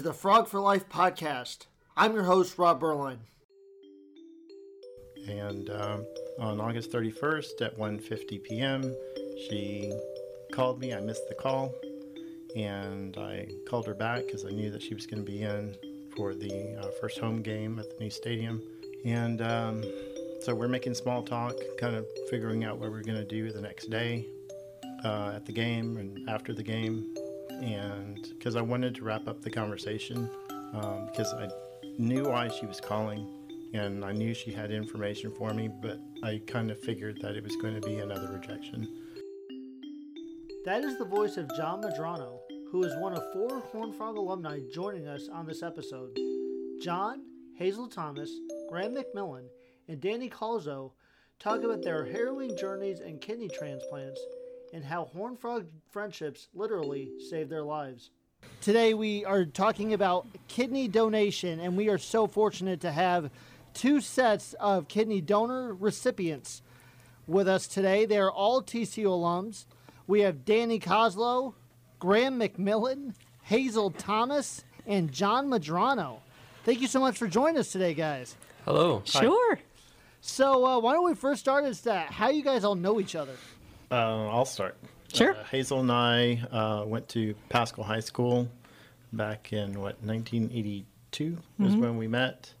Is the Frog for Life podcast. I'm your host, Rob Berline. And um, on August 31st at 1:50 p.m., she called me. I missed the call, and I called her back because I knew that she was going to be in for the uh, first home game at the new stadium. And um, so we're making small talk, kind of figuring out what we're going to do the next day uh, at the game and after the game. And because I wanted to wrap up the conversation, um, because I knew why she was calling and I knew she had information for me, but I kind of figured that it was going to be another rejection. That is the voice of John Madrano, who is one of four Horn Frog alumni joining us on this episode. John, Hazel Thomas, Graham McMillan, and Danny Calzo talk about their harrowing journeys and kidney transplants and how Horn Frog friendships literally saved their lives. Today we are talking about kidney donation, and we are so fortunate to have two sets of kidney donor recipients with us today. They are all TCU alums. We have Danny Coslow, Graham McMillan, Hazel Thomas, and John Madrano. Thank you so much for joining us today, guys. Hello. Sure. So, uh, why don't we first start as to how you guys all know each other? Uh, I'll start. Sure. Uh, Hazel and I uh, went to Paschal High School back in what 1982 was when we met.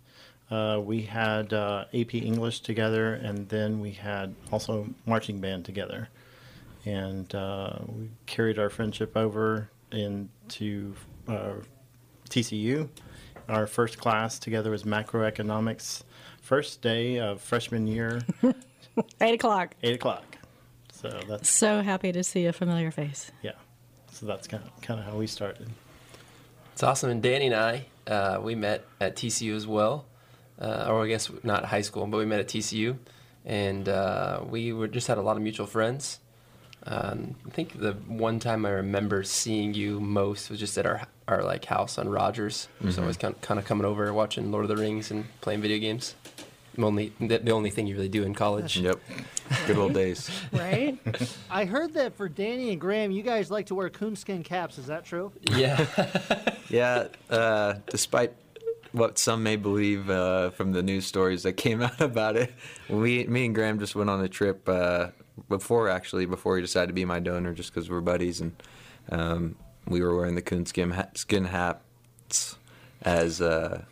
Uh, we had uh, AP English together, and then we had also marching band together, and uh, we carried our friendship over into uh, TCU. Our first class together was macroeconomics. First day of freshman year, Eight o'clock. eight o'clock. So that's So happy to see a familiar face. yeah. So that's kind of kind of how we started. It's awesome. And Danny and I, uh, we met at TCU as well, uh, or I guess not high school, but we met at TCU, and uh, we were just had a lot of mutual friends. Um, I think the one time I remember seeing you most was just at our our like house on Rogers. So I was kind kind of coming over, watching Lord of the Rings and playing video games. The only the, the only thing you really do in college. Yep. Good old days. Right? I heard that for Danny and Graham, you guys like to wear coonskin caps. Is that true? Yeah. Yeah. Uh, despite what some may believe uh, from the news stories that came out about it, we, me and Graham just went on a trip uh, before actually before he decided to be my donor, just because we're buddies, and um, we were wearing the coonskin hat, skin hats as uh,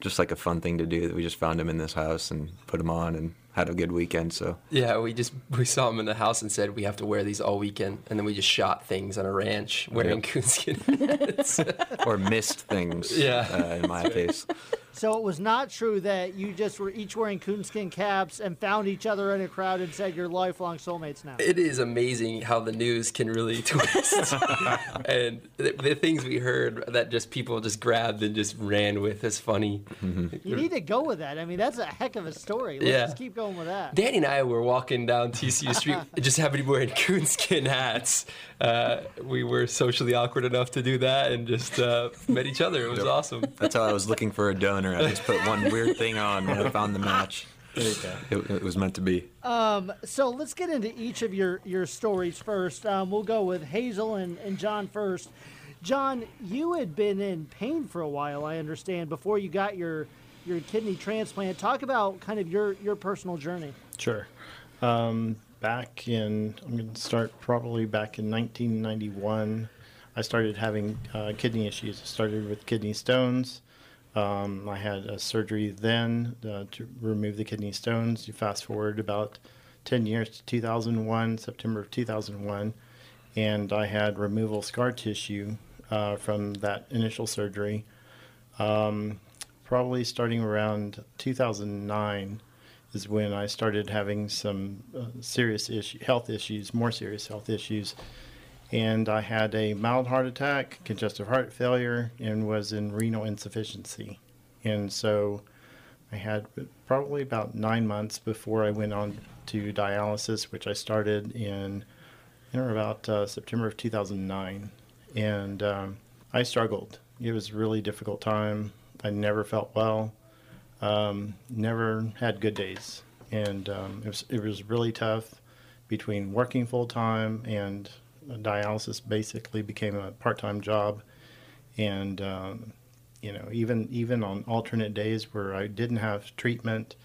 just like a fun thing to do. that We just found him in this house and put him on and had a good weekend. So Yeah, we just we saw him in the house and said we have to wear these all weekend, and then we just shot things on a ranch wearing Yep. coonskin hats. or missed things. Yeah. Uh, in my case. So it was not true that you just were each wearing coonskin caps and found each other in a crowd and said you're lifelong soulmates now. it is amazing how the news can really twist, and the, the things we heard that just people just grabbed and just ran with is funny. You need to go with that. I mean, that's a heck of a story. Let's Yeah. just keep going with that. Danny and I were walking down TCU Street, just happened to be wearing coonskin hats. Uh, we were socially awkward enough to do that, and just uh, met each other. It was awesome. That's how I was looking for a donor. I just put one weird thing on when I found the match. There you go. It, it was meant to be. So let's get into each of your, your stories first. Um, we'll go with Hazel and, and John first. John, you had been in pain for a while, I understand, before you got your your kidney transplant. Talk about kind of your, your personal journey. Sure. Um, back in, I'm going to start probably back in 1991. I started having uh, kidney issues. I started with kidney stones. Um, I had a surgery then uh, to remove the kidney stones. You fast forward about 10 years to 2001, September of 2001, and I had removal scar tissue uh, from that initial surgery. Um, probably starting around 2009 is when I started having some uh, serious issue, health issues, more serious health issues. And I had a mild heart attack, congestive heart failure, and was in renal insufficiency. And so I had probably about nine months before I went on to dialysis, which I started in, in about uh, September of 2009. And um, I struggled. It was a really difficult time. I never felt well um, never had good days, and um, it was it was really tough. Between working full time and dialysis, basically became a part time job, and um, you know, even even on alternate days where I didn't have treatment,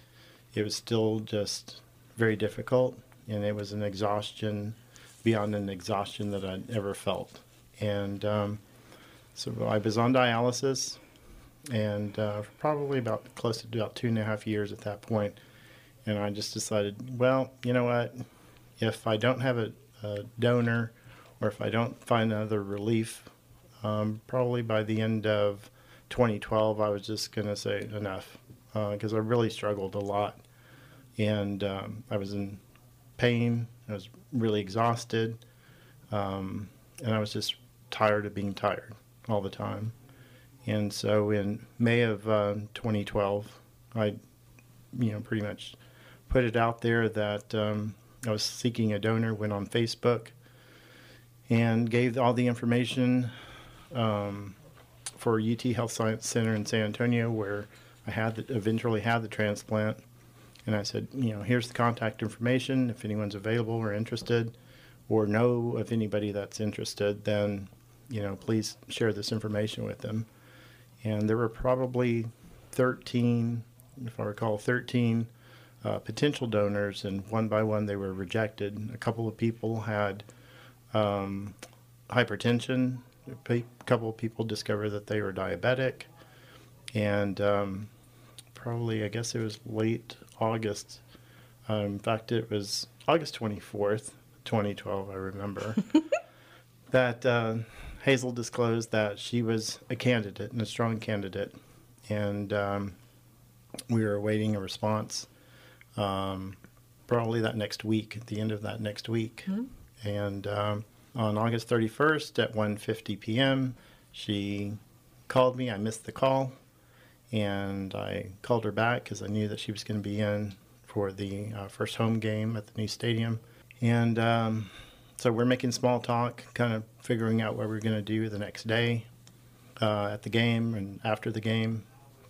it was still just very difficult, and it was an exhaustion beyond an exhaustion that I'd ever felt. And um, so I was on dialysis, and uh, probably about close to about two and a half years at that point. And I just decided, well, you know what? If I don't have a, a donor, or if I don't find another relief, um, probably by the end of 2012, I was just going to say enough because uh, I really struggled a lot. And um, I was in pain, I was really exhausted, um, and I was just tired of being tired all the time. And so in May of uh, 2012, I, you know, pretty much put it out there that um, I was seeking a donor. Went on Facebook and gave all the information um, for UT Health Science Center in San Antonio, where I had the, eventually had the transplant. And I said, you know, here's the contact information. If anyone's available or interested, or know of anybody that's interested, then you know, please share this information with them. And there were probably 13, if I recall, 13 uh, potential donors, and one by one they were rejected. A couple of people had um, hypertension. A couple of people discovered that they were diabetic, and um, probably I guess it was late August. Um, in fact, it was August 24th, 2012. I remember that uh, Hazel disclosed that she was a candidate and a strong candidate, and um, we were awaiting a response. Um, probably that next week, at the end of that next week, mm-hmm. And um, on August 31st at 1:50 p.m., she called me. I missed the call, and I called her back because I knew that she was going to be in for the uh, first home game at the new stadium, and um, so we're making small talk, kind of figuring out what we're going to do the next day uh, at the game and after the game.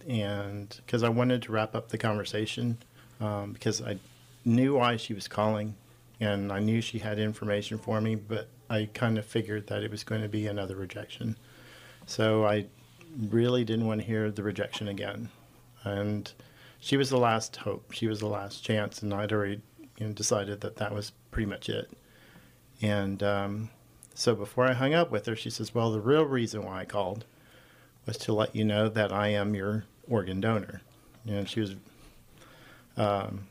And because I wanted to wrap up the conversation um, because I knew why she was calling and I knew she had information for me, but I kind of figured that it was going to be another rejection. So I really didn't want to hear the rejection again. And she was the last hope. She was the last chance, and I'd already you know, decided that that was pretty much it. And um, so before I hung up with her, she says, Well, the real reason why I called was to let you know that I am your organ donor. And she was, um,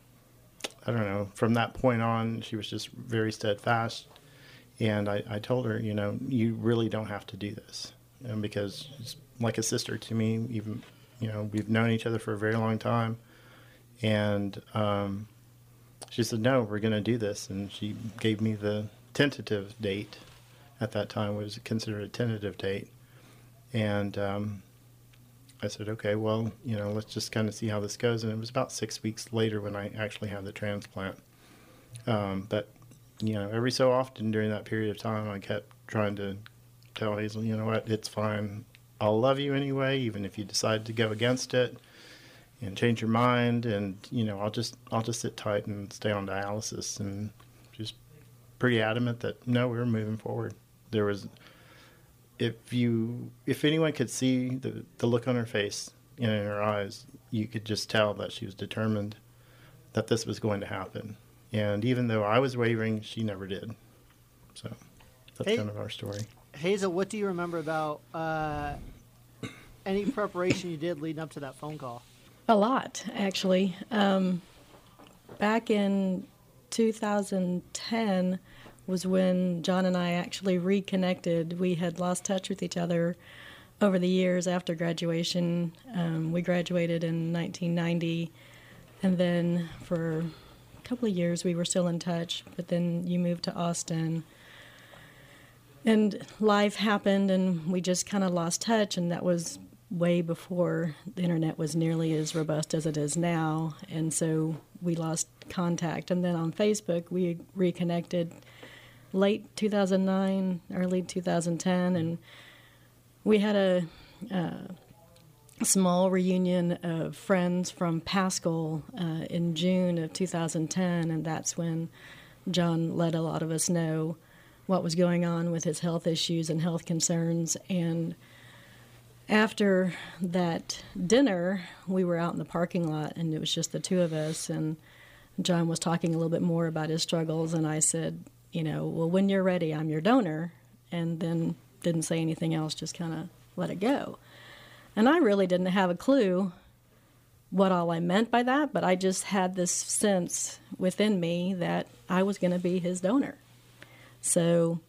I don't know, from that point on, she was just very steadfast. And I, I told her, you know, you really don't have to do this. And because it's like a sister to me, even, you know, we've known each other for a very long time. And um, she said, no, we're going to do this. And she gave me the tentative date at that time was considered a tentative date. And um, I said, okay, well, you know, let's just kind of see how this goes. And it was about six weeks later when I actually had the transplant. Um, but, you know, every so often during that period of time, I kept trying to tell Hazel, you know what, it's fine. I'll love you anyway, even if you decide to go against it and change your mind. And, you know, I'll just, I'll just sit tight and stay on dialysis and just pretty adamant that no, we were moving forward. There was, if you, if anyone could see the the look on her face and in her eyes, you could just tell that she was determined that this was going to happen. And even though I was wavering, she never did. So that's hey, kind of our story. Hazel, what do you remember about uh, any preparation you did leading up to that phone call? A lot, actually. Um, back in 2010 was when John and I actually reconnected. We had lost touch with each other over the years after graduation. Um, we graduated in 1990, and then for a couple of years we were still in touch, but then you moved to Austin. And life happened, and we just kind of lost touch, and that was way before the internet was nearly as robust as it is now. And so we lost contact. And then on Facebook, we reconnected late 2009, early 2010, and we had a, a small reunion of friends from Paschal uh, in June of 2010, and that's when John let a lot of us know what was going on with his health issues and health concerns. And after that dinner, we were out in the parking lot, and it was just the two of us. And John was talking a little bit more about his struggles, and I said, you know, well, when you're ready, I'm your donor. And then didn't say anything else, just kind of let it go. And I really didn't have a clue what all I meant by that, but I just had this sense within me that I was going to be his donor. So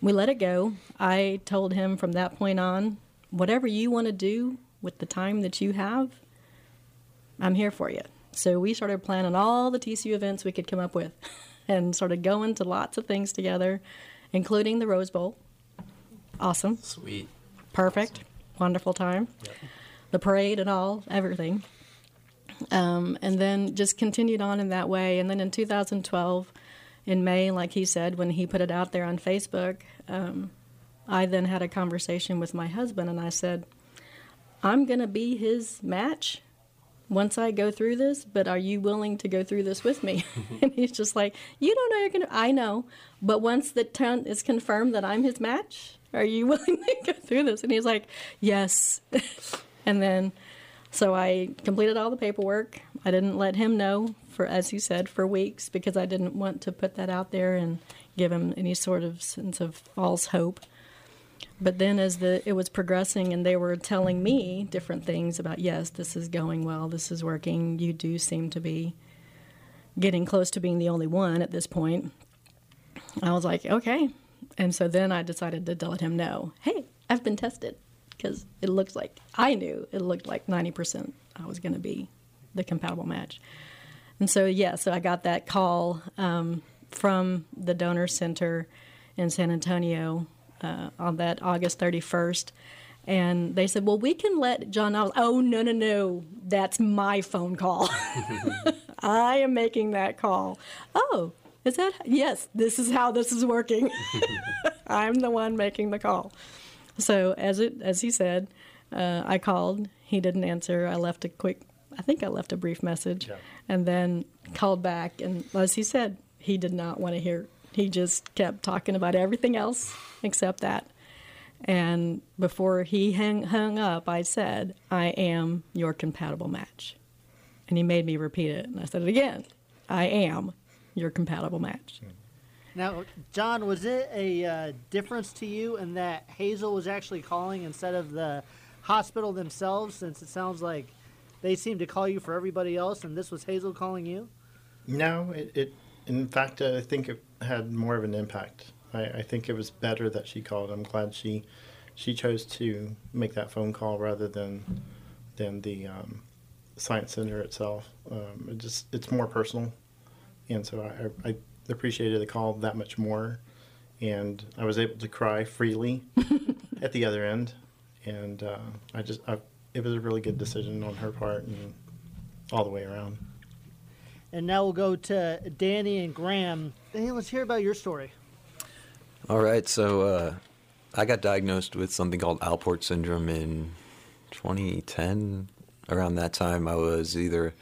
we let it go. I told him from that point on, whatever you want to do with the time that you have, I'm here for you. So we started planning all the TCU events we could come up with and sort of going to lots of things together, including the Rose Bowl. Awesome. Sweet. Perfect. Wonderful time. The parade and all, everything. Um, and then just continued on in that way. And then in 2012, in May, like he said, when he put it out there on Facebook, um, I then had a conversation with my husband and I said, I'm going to be his match once I go through this, but are you willing to go through this with me? Mm-hmm. and he's just like, You don't know you're going to, I know, but once the turn is confirmed that I'm his match, are you willing to go through this? And he's like, Yes. and then, so I completed all the paperwork. I didn't let him know for, as he said, for weeks because I didn't want to put that out there and give him any sort of sense of false hope. But then, as the it was progressing, and they were telling me different things about, yes, this is going well, this is working. You do seem to be getting close to being the only one at this point. I was like, okay. And so then I decided to let him know, hey, I've been tested because it looks like I knew it looked like 90% I was going to be the compatible match. And so, yeah, so I got that call um, from the donor center in San Antonio uh, on that August 31st. And they said, Well, we can let John know. Oh, no, no, no. That's my phone call. I am making that call. Oh, is that? Yes, this is how this is working. I'm the one making the call. So, as, it, as he said, uh, I called. He didn't answer. I left a quick, I think I left a brief message, Yeah. and then called back. And as he said, he did not want to hear. He just kept talking about everything else except that. And before he hung, hung up, I said, I am your compatible match. And he made me repeat it. And I said it again I am your compatible match. Now, John, was it a uh, difference to you in that Hazel was actually calling instead of the hospital themselves? Since it sounds like they seem to call you for everybody else, and this was Hazel calling you. No, it, it in fact, I think it had more of an impact. I, I think it was better that she called. I'm glad she she chose to make that phone call rather than than the um, science center itself. Um, it just it's more personal, and so I, I appreciated the call that much more, and I was able to cry freely at the other end, and uh, I just I, it was a really good decision on her part and all the way around. And now we'll go to Danny and Graham. Danny, let's hear about your story. All right, so uh, I got diagnosed with something called Alport syndrome in 2010. Around that time, I was either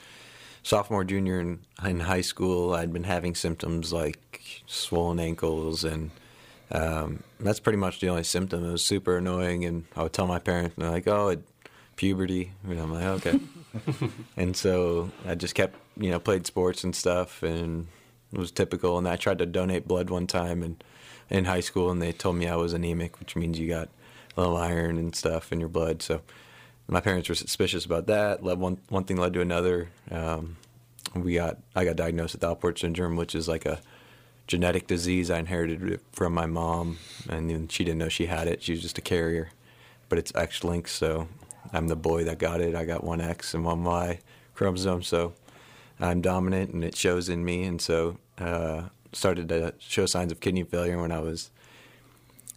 sophomore, junior in, in high school. I'd been having symptoms like swollen ankles, and um, that's pretty much the only symptom. It was super annoying, and I would tell my parents, and they're like, "Oh, it, puberty," and I'm like, "Okay." and so I just kept, you know, played sports and stuff, and was typical. And I tried to donate blood one time, and in high school, and they told me I was anemic, which means you got a little iron and stuff in your blood. So my parents were suspicious about that. One one thing led to another. Um, we got I got diagnosed with Alport syndrome, which is like a genetic disease. I inherited it from my mom, and she didn't know she had it. She was just a carrier, but it's X-linked, so I'm the boy that got it. I got one X and one Y chromosome, so I'm dominant, and it shows in me. And so uh, started to show signs of kidney failure when I was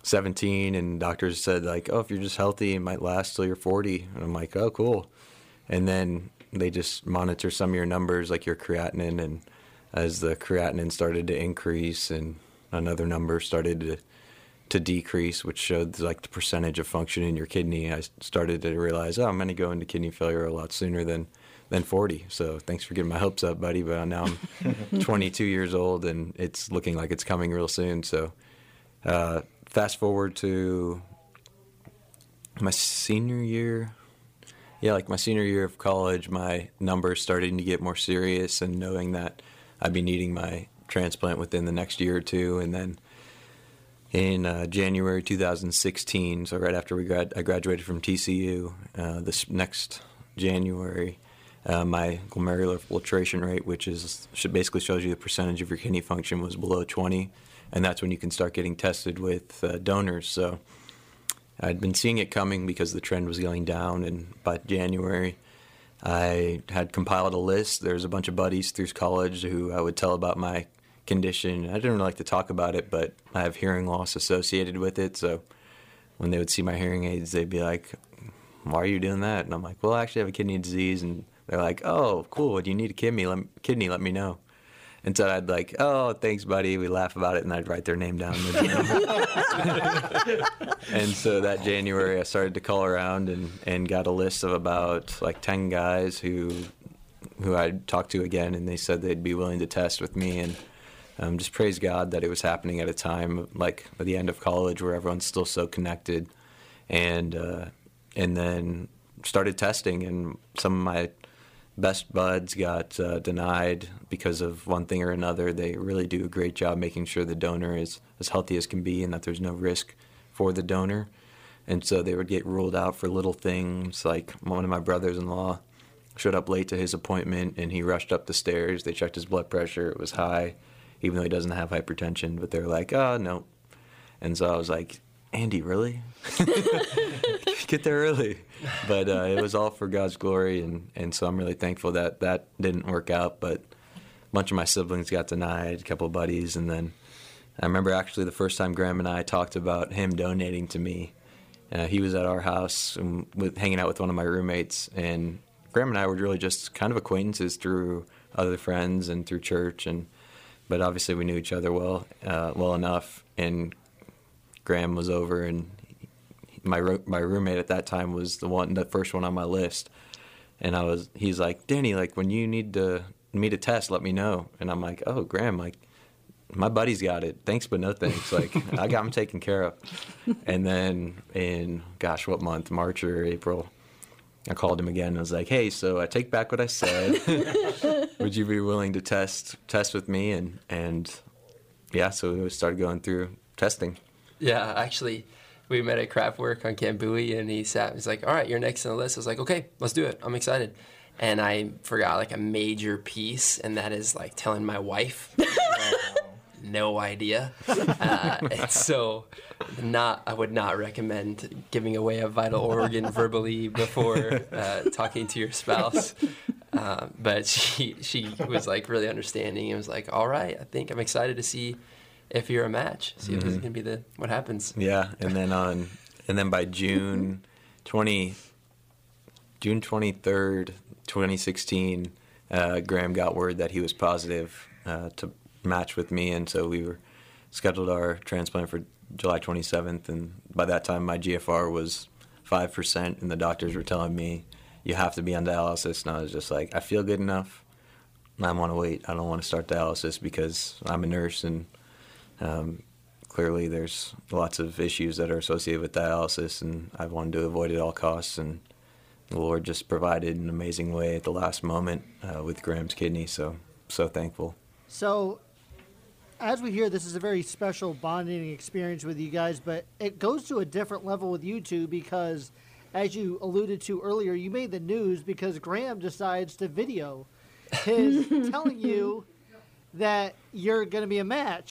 17, and doctors said like, "Oh, if you're just healthy, it might last till you're 40." And I'm like, "Oh, cool." And then they just monitor some of your numbers, like your creatinine, and as the creatinine started to increase and another number started to to decrease, which showed like the percentage of function in your kidney, I started to realize, oh, I'm going to go into kidney failure a lot sooner than than 40. So thanks for getting my hopes up, buddy. But now I'm 22 years old, and it's looking like it's coming real soon. So uh, fast forward to my senior year. Yeah, like my senior year of college, my numbers starting to get more serious, and knowing that I'd be needing my transplant within the next year or two, and then in uh, January 2016, so right after we grad- I graduated from TCU, uh, this next January, uh, my glomerular filtration rate, which is basically shows you the percentage of your kidney function, was below 20, and that's when you can start getting tested with uh, donors. So I'd been seeing it coming because the trend was going down, and by January, I had compiled a list. There's a bunch of buddies through college who I would tell about my condition. I didn't really like to talk about it, but I have hearing loss associated with it. So when they would see my hearing aids, they'd be like, "Why are you doing that?" And I'm like, "Well, I actually have a kidney disease." And they're like, "Oh, cool. Do you need a kidney? Let, kidney, let me know." And so I'd like, "Oh, thanks, buddy." We laugh about it, and I'd write their name down. and so that January, I started to call around and, and got a list of about like ten guys who who I'd talked to again, and they said they'd be willing to test with me and um, just praise God that it was happening at a time like the end of college where everyone's still so connected, and uh, and then started testing, and some of my best buds got uh, denied because of one thing or another. They really do a great job making sure the donor is as healthy as can be and that there's no risk for the donor. And so they would get ruled out for little things like one of my brothers in law showed up late to his appointment and he rushed up the stairs. They checked his blood pressure, it was high even though he doesn't have hypertension. But they're like, oh, no. And so I was like, Andy, really? Get there early. But uh, it was all for God's glory. And, and so I'm really thankful that that didn't work out. But a bunch of my siblings got denied, a couple of buddies. And then I remember actually the first time Graham and I talked about him donating to me. Uh, he was at our house and with, hanging out with one of my roommates. And Graham and I were really just kind of acquaintances through other friends and through church. And but obviously we knew each other well uh, well enough. And Graham was over, and my ro- my roommate at that time was the one, the first one on my list. And I was, he's like, Danny, like when you need to me to test, let me know. And I'm like, oh, Graham, like my buddy's got it. Thanks, but no thanks. Like I got him taken care of. And then in gosh, what month? March or April? I called him again and I was like, "Hey, so I take back what I said. Would you be willing to test test with me?" And and yeah, so we started going through testing. Yeah, actually, we met at Kraftwerk on Camp and he sat. He's like, "All right, you're next on the list." I was like, "Okay, let's do it. I'm excited." And I forgot like a major piece, and that is like telling my wife. no idea. Uh, and so, not I would not recommend giving away a vital organ verbally before uh, talking to your spouse. Uh, but she she was like really understanding and was like, "All right, I think I'm excited to see if you're a match. See if this is gonna be the what happens." Yeah, and then on and then by June twenty June twenty third, twenty sixteen, uh, Graham got word that he was positive uh, to match with me, and so we were scheduled our transplant for July 27th. And by that time, my GFR was five percent, and the doctors were telling me you have to be on dialysis. And I was just like, I feel good enough. I want to wait. I don't want to start dialysis because I'm a nurse, and um, clearly there's lots of issues that are associated with dialysis, and I've wanted to avoid at all costs. And the Lord just provided an amazing way at the last moment uh, with Graham's kidney. So so thankful. So, as we hear, this is a very special bonding experience with you guys, but it goes to a different level with you two because, as you alluded to earlier, you made the news because Graham decides to video his telling you that you're going to be a match.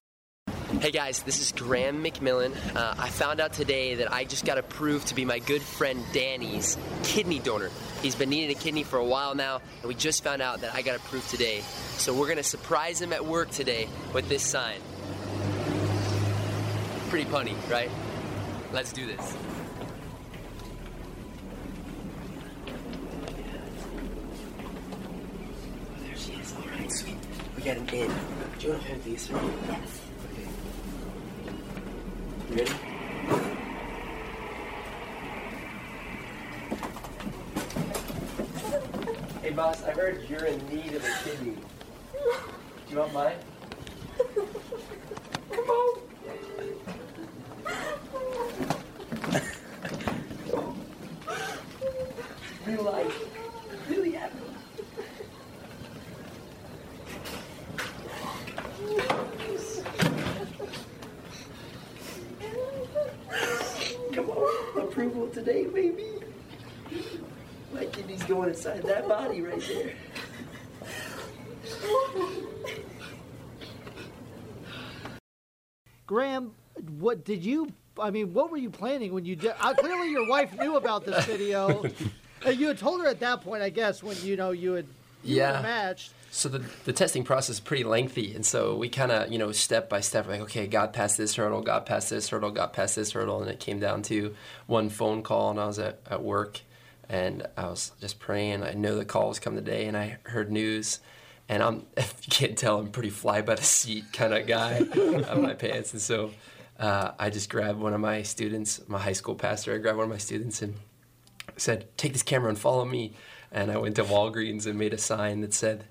Hey guys, this is Graham McMillan. Uh, I found out today that I just got approved to be my good friend Danny's kidney donor. He's been needing a kidney for a while now, and we just found out that I got approved today. So we're gonna surprise him at work today with this sign. Pretty punny, right? Let's do this. Oh, there she is. All right, sweet. We got an in. Do you want to hold these? for me? Yes. Okay. You ready? Hey boss, I heard you're in need of a kidney. Do you want mine? Come on. Real life. Really happened. Come on, approval today, baby. My kidney's going inside that body right there. Graham, what did you? I mean, what were you planning when you did? Uh, clearly, your wife knew about this video. and you had told her at that point, I guess, when you know you had you Yeah. were matched. So the, the testing process is pretty lengthy, and so we kind of, you know, step by step, like, okay, got past this hurdle, got past this hurdle, got past this hurdle, and it came down to one phone call, and I was at, at work, and I was just praying. I know the call was coming today, and I heard news, and I'm, if you can't tell, I'm pretty fly by the seat kind of guy on my pants, and so uh, I just grabbed one of my students, my high school pastor, I grabbed one of my students and said, "Take this camera and follow me." And I went to Walgreens and made a sign that said,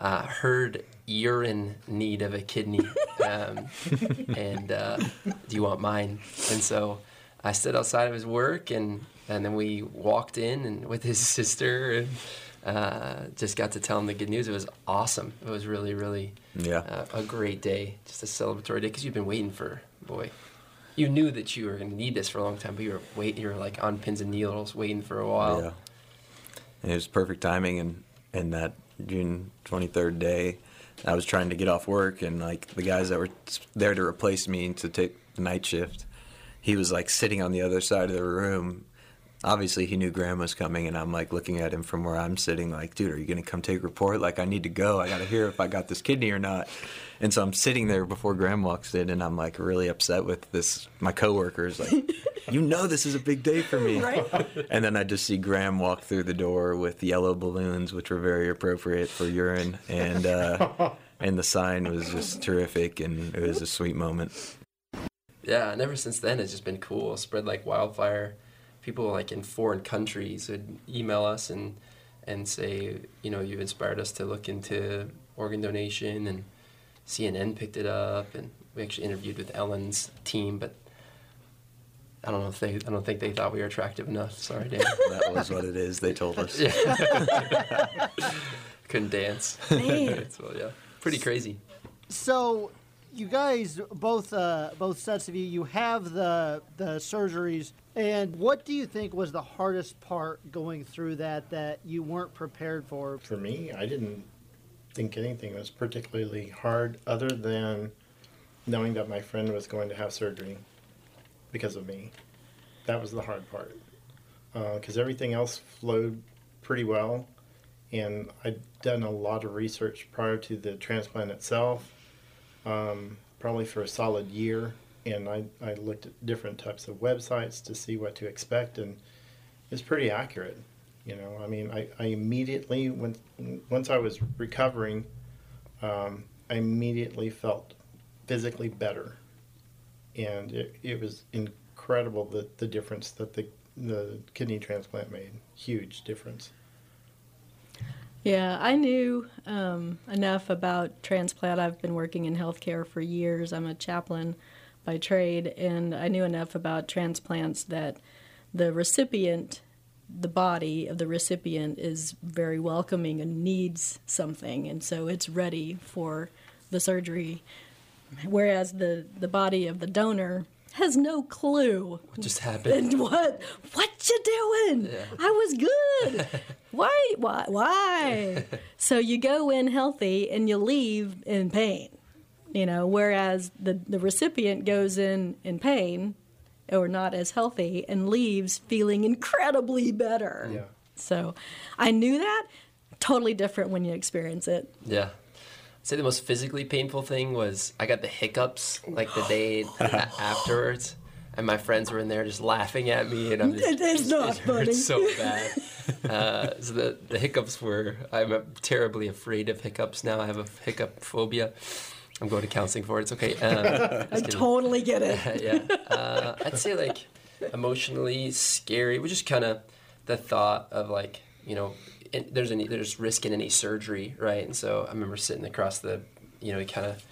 uh, "Heard you're in need of a kidney, um, and uh, do you want mine?" And so I stood outside of his work, and and then we walked in and with his sister and. Uh, just got to tell him the good news. It was awesome. It was really, really Yeah. uh, a great day, just a celebratory day because you've been waiting for boy. You knew that you were going to need this for a long time, but you were wait. You were like on pins and needles, waiting for a while. Yeah. And it was perfect timing, and and that June 23rd day, I was trying to get off work, and like the guys that were there to replace me to take the night shift, he was like sitting on the other side of the room. Obviously, he knew Graham was coming, and I'm like looking at him from where I'm sitting, like, dude, are you gonna come take a report? Like, I need to go. I gotta hear if I got this kidney or not. And so I'm sitting there before Graham walks in, and I'm like really upset with this. My coworkers, like, you know, this is a big day for me. Right? And then I just see Graham walk through the door with yellow balloons, which were very appropriate for urine, and uh, and the sign was just terrific, and it was a sweet moment. Yeah, and ever since then, it's just been cool. Spread like wildfire. People like in foreign countries would email us and and say, you know, you've inspired us to look into organ donation, and CNN picked it up, and we actually interviewed with Ellen's team, but I don't know if they, I don't think they thought we were attractive enough. Sorry, Dan. That was what it is. They told us. Couldn't dance. Man. so yeah, pretty crazy. So, you guys, both uh, both sets of you, you have the the surgeries, and what do you think was the hardest part going through that that you weren't prepared for? For me, I didn't think anything was particularly hard other than knowing that my friend was going to have surgery because of me. That was the hard part. Because everything else flowed pretty well. And I'd done a lot of research prior to the transplant itself, um, probably for a solid year. And I, I looked at different types of websites to see what to expect, and it's pretty accurate. You know, I mean, I, I immediately, when, once I was recovering, um, I immediately felt physically better. And it, it was incredible the, the difference that the, the kidney transplant made. Huge difference. Yeah, I knew um, enough about transplant. I've been working in healthcare for years. I'm a chaplain by trade, and I knew enough about transplants that the recipient, the body of the recipient, is very welcoming and needs something, and so it's ready for the surgery. Whereas the, the body of the donor has no clue What just happened? and what what you doing? Yeah. I was good. why why why? so you go in healthy and you leave in pain. You know, whereas the the recipient goes in in pain or not as healthy and leaves feeling incredibly better. Yeah. So I knew that totally different when you experience it. Yeah. Say the most physically painful thing was I got the hiccups like the day afterwards, and my friends were in there just laughing at me, and I'm just is not it funny. so bad. Uh, so the the hiccups were I'm terribly afraid of hiccups now. I have a hiccup phobia. I'm going to counseling for it. It's okay. Um, I totally get it. yeah. Uh, I'd say like emotionally scary. It was just kind of the thought of like you know there's any there's risk in any surgery, right? And so I remember sitting across the you know you kind of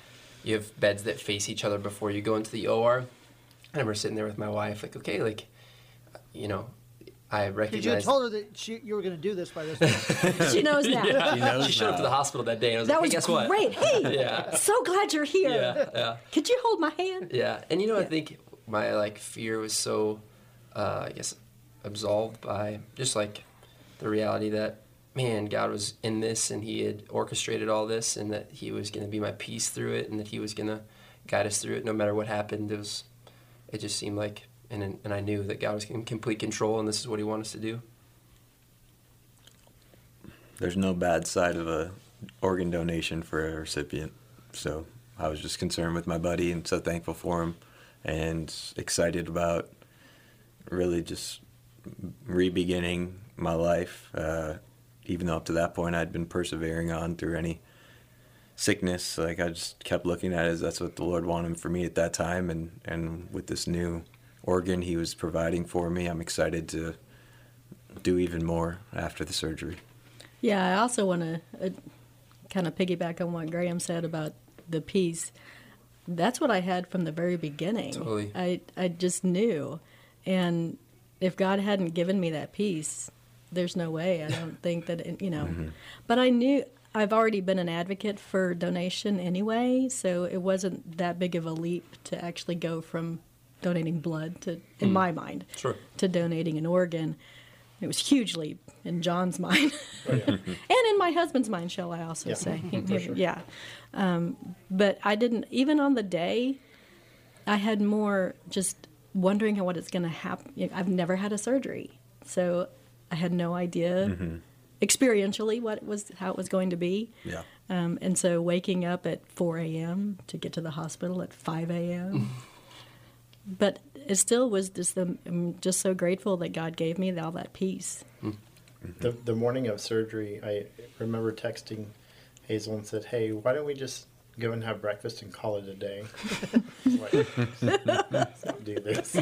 you have beds that face each other before you go into the OR. I remember sitting there with my wife like okay like you know I Because you told her that she, you were going to do this by this point. she knows now. Yeah. she showed up to the hospital that day, and I was That like, was "Hey, guess what?" great. Hey, Yeah. so glad you're here. Yeah, yeah. Could you hold my hand? Yeah, and you know, I think my like fear was so, uh, I guess, absolved by just like the reality that man, God was in this, and He had orchestrated all this, and that He was going to be my peace through it, and that He was going to guide us through it, no matter what happened. It was, it just seemed like, and and I knew that God was in complete control, and this is what He wanted us to do. There's no bad side of a organ donation for a recipient. So I was just concerned with my buddy and so thankful for him and excited about really just re-beginning my life. Uh, even though up to that point I'd been persevering on through any sickness, like I just kept looking at it as that's what the Lord wanted for me at that time. And, and with this new organ he was providing for me, I'm excited to do even more after the surgery. Yeah, I also want to uh, kind of piggyback on what Graham said about the peace. That's what I had from the very beginning. Totally. I I just knew, and if God hadn't given me that peace, there's no way. I don't think that it, you know. But I knew I've already been an advocate for donation anyway, so it wasn't that big of a leap to actually go from donating blood to, in my mind, Sure. to donating an organ. It was a huge leap in John's mind, and in my husband's mind, shall I also Yeah, say? He- for he- sure. Yeah, um, but I didn't. Even on the day, I had more just wondering what it's going to happen. I've never had a surgery, so I had no idea mm-hmm. experientially what it was how it was going to be. Yeah. Um, and so waking up at 4 a.m. to get to the hospital at 5 a.m. but it still was just the, I'm just so grateful that God gave me all that peace. Hmm. Mm-hmm. The, the morning of surgery, I remember texting Hazel and said, "Hey, why don't we just go and have breakfast and call it a day? Like, let's do this."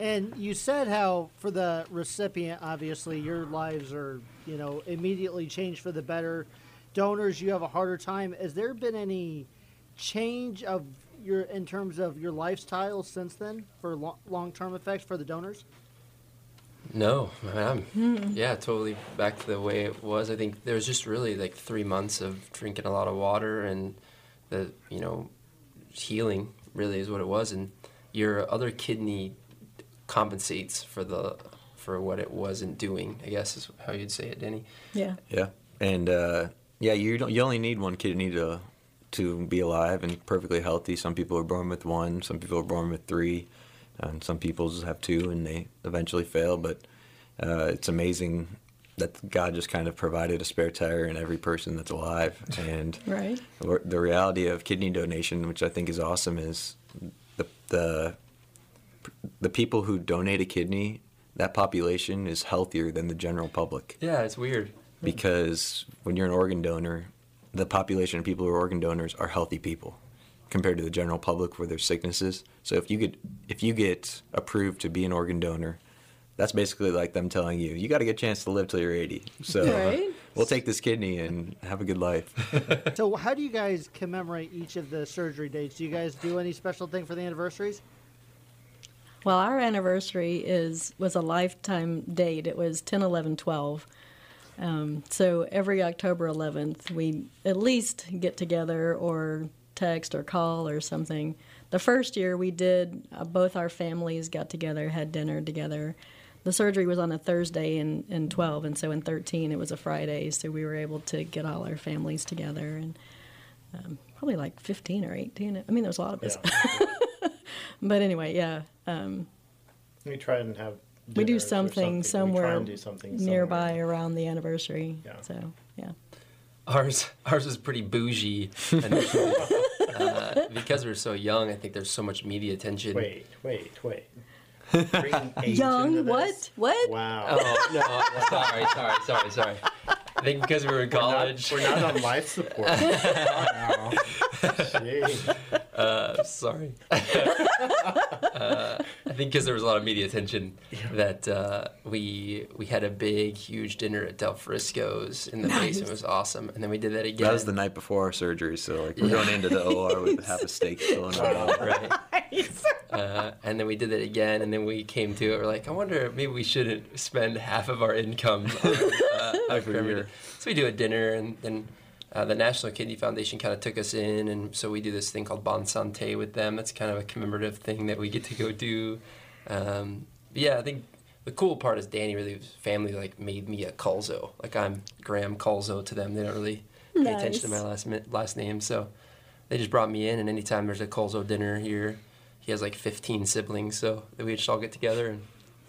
And you said how for the recipient, obviously, your lives are, you know, immediately changed for the better. Donors, you have a harder time. Has there been any change of your in terms of your lifestyle since then for lo- long-term effects for the donors? No, I'm yeah, totally back to the way it was. I think there was just really like three months of drinking a lot of water and the you know healing really is what it was, and your other kidney compensates for the for what it wasn't doing. I guess is how you'd say it, Denny. Yeah. Yeah, and uh, yeah, you don't. You only need one kidney to to be alive and perfectly healthy. Some people are born with one. Some people are born with three, and some people just have two and they eventually fail. But uh, it's amazing that God just kind of provided a spare tire in every person that's alive. And Right. the- the reality of kidney donation, which I think is awesome, is the the the people who donate a kidney. That population is healthier than the general public Yeah, it's weird. because when you're an organ donor, the population of people who are organ donors are healthy people compared to the general public where there's sicknesses. So if you get if you get approved to be an organ donor, that's basically like them telling you you got to get a chance to live till you're 80. So Right. we'll take this kidney and have a good life. So, how do you guys commemorate each of the surgery dates? Do you guys do any special thing for the anniversaries? Well, our anniversary is was a lifetime date. It was 10, 11, 12. Um, so every October 11th, we at least get together or text or call or something. The first year we did, uh, both our families got together, had dinner together. The surgery was on a Thursday in, in 12, and so in 13 it was a Friday, so we were able to get all our families together. And um, probably like 15 or 18. I mean, there was a lot of us. Yeah. But anyway, yeah. Um, we try and have. we do dinners or something We somewhere try and do something nearby somewhere. around the anniversary. Yeah. So yeah. Ours, ours was pretty bougie uh, because we're so young. I think there's so much media attention. Wait, wait, wait. Bringing Young? What? What? Wow. Oh no! sorry, sorry, sorry, sorry. I think because we were in college. We're not on life support. wow. Jeez. Uh, sorry. Uh, I think because there was a lot of media attention that uh, we we had a big, huge dinner at Del Frisco's in the basement. It was awesome, and then we did that again. That was the night before our surgery, so like we're going into the OR with half a steak still in our mouth. right. uh, and then we did it again, and then we came to it. We're like, I wonder, maybe we shouldn't spend half of our income on, uh, on Every Creme year. Brulee. So we do a dinner, and then uh, the National Kidney Foundation kind of took us in, and so we do this thing called Bon Santé with them. That's kind of a commemorative thing that we get to go do. Um, yeah, I think the cool part is Danny really family like made me a Culzo. Like I'm Graham Culzo to them. They don't really pay attention to my last last name, so they just brought me in. And anytime there's a Culzo dinner here, he has like 15 siblings, so we just all get together and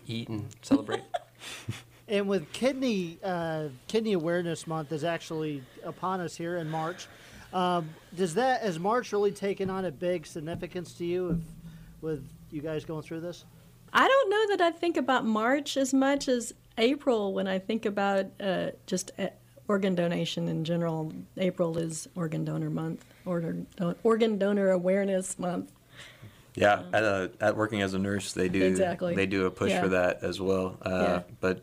eat and celebrate. And with kidney uh, kidney awareness month is actually upon us here in March. Um, does that has March really taken on a big significance to you, if, with you guys going through this? I don't know that I think about March as much as April when I think about uh, just uh, organ donation in general. April is Organ Donor Month, organ, organ Donor Awareness Month. Yeah, at, uh, at working as a nurse, they do Exactly. they do a push Yeah. for that as well. Uh, Yeah. But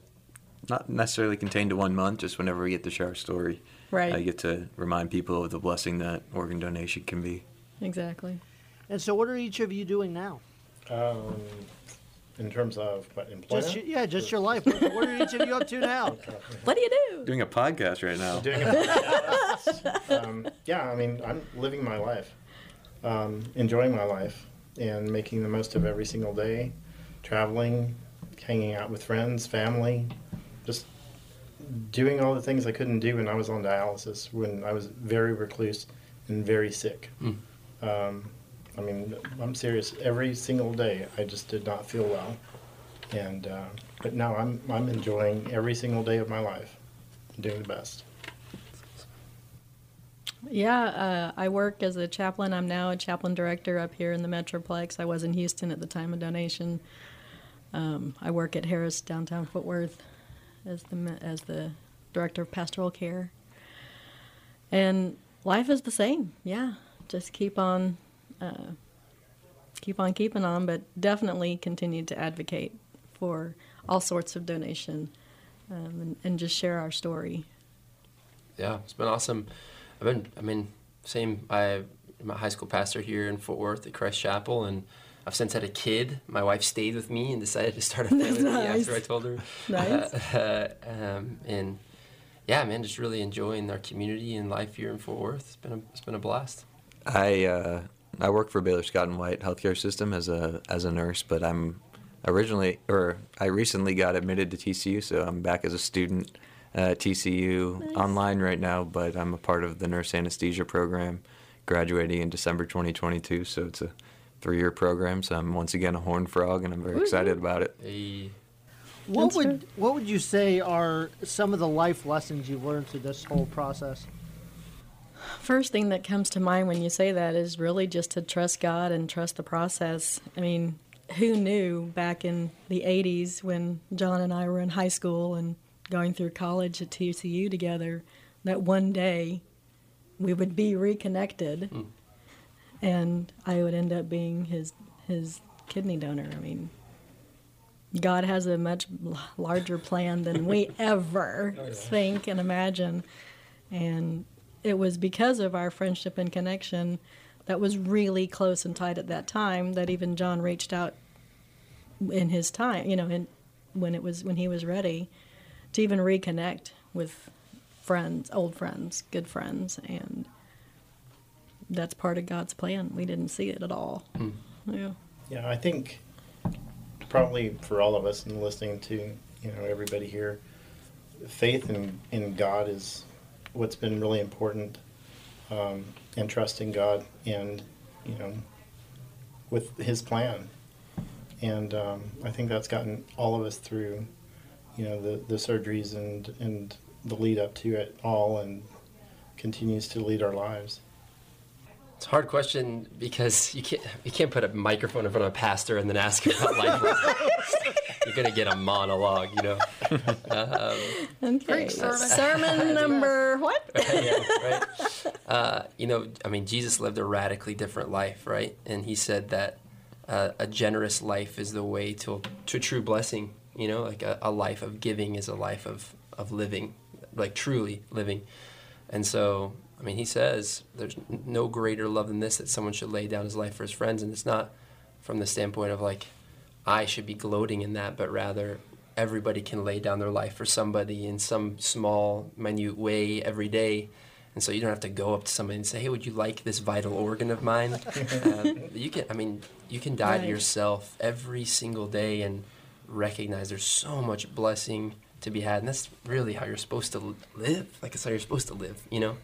not necessarily contained to one month. Just whenever we get to share our story, Right. I get to remind people of the blessing that organ donation can be. Exactly. And so, what are each of you doing now? Um, in terms of what employment? Just y- yeah, just your life. What, what are each of you up to now? What do you do? Doing a podcast right now. doing it. um, yeah, I mean, I'm living my life, um, enjoying my life, and making the most of every single day, traveling, hanging out with friends, family, just doing all the things I couldn't do when I was on dialysis, when I was very recluse and very sick. Um, I mean, I'm serious. Every single day, I just did not feel well, and uh, but now I'm I'm enjoying every single day of my life, doing the best. Yeah, uh, I work as a chaplain. I'm now a chaplain director up here in the Metroplex. I was in Houston at the time of donation. Um, I work at Harris downtown Fort Worth as the as the director of pastoral care. And life is the same. Yeah, just keep on uh, keep on keeping on, but definitely continue to advocate for all sorts of donation um, and, and just share our story. yeah, it's been awesome. I've been, I mean, same. I, I'm a high school pastor here in Fort Worth at Christ Chapel, and I've since had a kid. My wife stayed with me and decided to start a family with me Nice. after I told her. Nice. Uh, um, and yeah, man, just really enjoying our community and life here in Fort Worth. It's been a, it's been a blast. I uh, I work for Baylor Scott and White Healthcare System as a as a nurse, but I'm originally or I recently got admitted to TCU, so I'm back as a student at TCU online right now. But I'm a part of the nurse anesthesia program, graduating in December 2022. So it's a three-year program. So I'm once again a horn frog, and I'm very excited about it. Hey, What would what would you say are some of the life lessons you've learned through this whole process? First thing that comes to mind when you say that is really just to trust God and trust the process. I mean, who knew back in the 80s when John and I were in high school and going through college at TCU together that one day we would be reconnected hmm. And I would end up being his his kidney donor. I mean, God has a much larger plan than we ever oh, think and imagine. And it was because of our friendship and connection that was really close and tight at that time that even John reached out in his time, you know, in, when it was when he was ready to even reconnect with friends, old friends, good friends, and that's part of God's plan. We didn't see it at all. Yeah. Yeah, I think probably for all of us and listening to you know everybody here, faith in in God is what's been really important, um, and trusting God and you know with His plan, and um, I think that's gotten all of us through you know the the surgeries and and the lead up to it all, and continues to lead our lives. It's a hard question because you can't you can't put a microphone in front of a pastor and then ask about life. You're gonna get a monologue, you know. Um, Okay. sermon. Sermon number what? yeah, right. Uh, you know, I mean, Jesus lived a radically different life, right? And he said that uh, a generous life is the way to to true blessing. You know, like a, a life of giving is a life of of living, like truly living. And so, I mean, he says there's no greater love than this that someone should lay down his life for his friends, and it's not from the standpoint of like I should be gloating in that, but rather everybody can lay down their life for somebody in some small, minute way every day. And so you don't have to go up to somebody and say, "Hey, would you like this vital organ of mine?" uh, you can, I mean, you can die to yourself every single day and recognize there's so much blessing to be had, and that's really how you're supposed to live. Like that's how you're supposed to live. You know,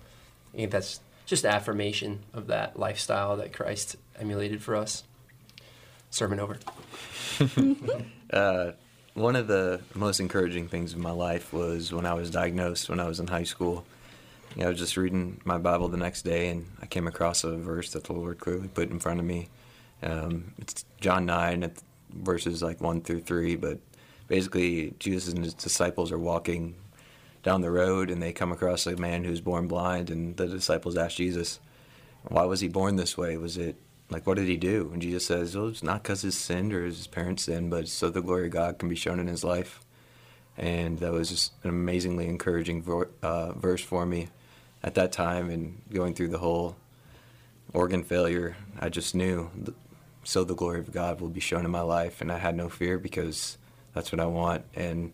I think that's just affirmation of that lifestyle that Christ emulated for us. Sermon over. Uh, one of the most encouraging things in my life was when I was diagnosed when I was in high school. You know, I was just reading my Bible the next day, and I came across a verse that the Lord clearly put in front of me. Um, it's John 9, it- verses like 1 through 3, but basically, Jesus and his disciples are walking down the road, and they come across a man who's born blind, and the disciples ask Jesus, why was he born this way? Was it like what did he do? And Jesus says, "Well, it's not because his sinned or his parents sinned, but so the glory of God can be shown in his life." And that was just an amazingly encouraging uh, verse for me at that time. And going through the whole organ failure, I just knew, so the glory of God will be shown in my life, and I had no fear because that's what I want. And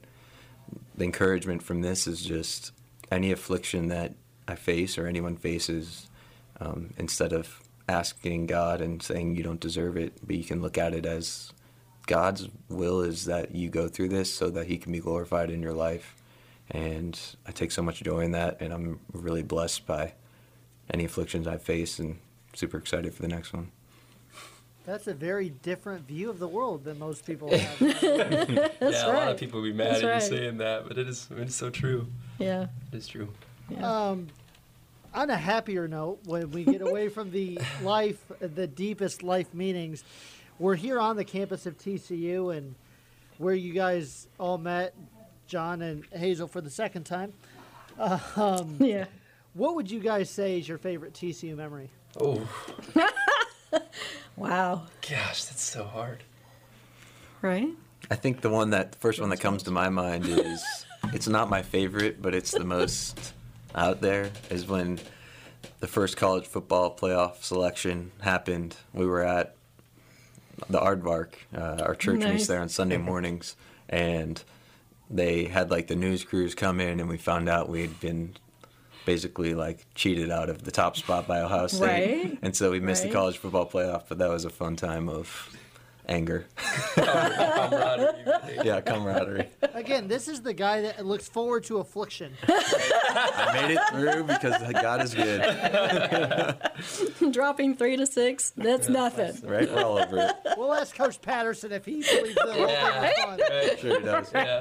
the encouragement from this is just any affliction that I face or anyone faces um, instead of asking God and saying you don't deserve it, but you can look at it as God's will is that you go through this so that He can be glorified in your life. And I take so much joy in that, and I'm really blessed by any afflictions I face and super excited for the next one. That's a very different view of the world than most people have. That's yeah, a lot of people will be mad That's at you saying that, but it is it is so true. Yeah. It is true. um, on a happier note, when we get away from the life, the deepest life meanings, we're here on the campus of TCU and where you guys all met, John and Hazel, for the second time. Um, Yeah. what would you guys say is your favorite TCU memory? Oh Wow. gosh, that's so hard. Right? I think the one that the first one that comes to my mind is it's not my favorite, but it's the most out there is when the first college football playoff selection happened. We were at the Aardvark, uh, our church meets there on Sunday mornings, and they had like the news crews come in, and we found out we'd been basically like cheated out of the top spot by Ohio State, Right. and so we missed Right. the college football playoff. But that was a fun time of anger, yeah, camaraderie. Again, this is the guy that looks forward to affliction. I made it through because God is good, Dropping three to six, that's nothing. right? We're all over it. We'll ask Coach Patterson if he believes the whole thing is. Sure he does. Yeah.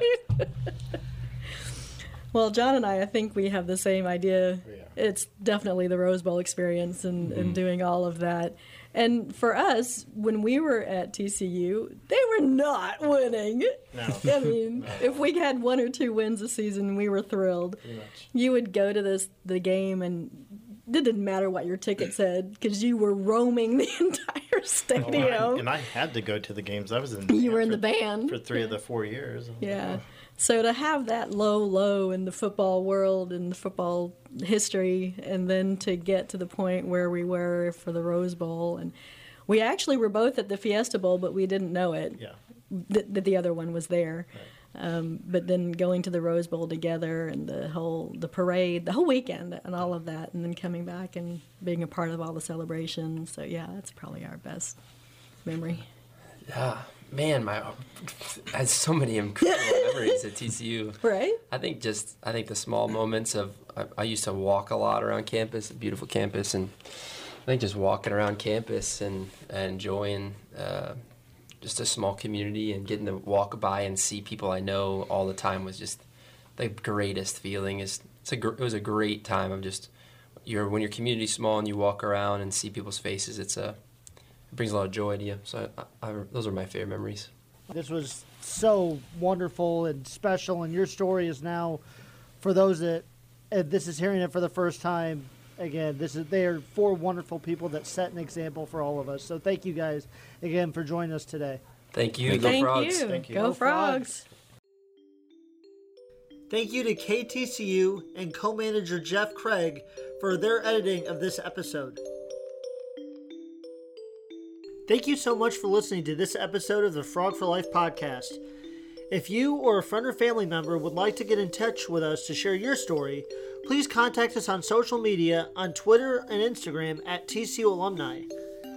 Well, John and I, I think we have the same idea. Yeah. It's definitely the Rose Bowl experience and, Mm-hmm. and doing all of that. And for us, when we were at TCU, they were not winning. No. I mean, if we had one or two wins a season, we were thrilled. You would go to this the game, and didn't matter what your ticket said because you were roaming the entire Oh, stadium. I- and I had to go to the games. I was in. you were in for- the band. for three of the four years. Yeah. So to have that low, low in the football world and the football history, and then to get to the point where we were for the Rose Bowl, and we actually were both at the Fiesta Bowl, but we didn't know it Yeah. that, that the other one was there. Um, but then going to the Rose Bowl together and the whole the parade, the whole weekend, and all of that, and then coming back and being a part of all the celebrations. So yeah, that's probably our best memory. Yeah, man, my I had so many incredible memories at TCU. Right? I think just I think the small moments of I, I used to walk a lot around campus, a beautiful campus, and I think just walking around campus and, and enjoying uh, just a small community and getting to walk by and see people I know all the time was just the greatest feeling. Is it's a gr- it was a great time of just you're when your community's small and you walk around and see people's faces. It's a it brings a lot of joy to you. So I, I, those are my favorite memories. This was so wonderful and special, and your story is now, for those that this is hearing it for the first time. Again, this is they are four wonderful people that set an example for all of us. So thank you guys again for joining us today. Thank you, Thank Go Thank Frogs. you. Thank you. Go, Go frogs. Frogs. Thank you to KTCU and co-manager Jeff Craig for their editing of this episode. Thank you so much for listening to this episode of the Frog for Life podcast. If you or a friend or family member would like to get in touch with us to share your story, please contact us on social media on Twitter and Instagram at TCU Alumni.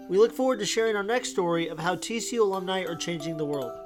We look forward to sharing our next story of how TCU alumni are changing the world.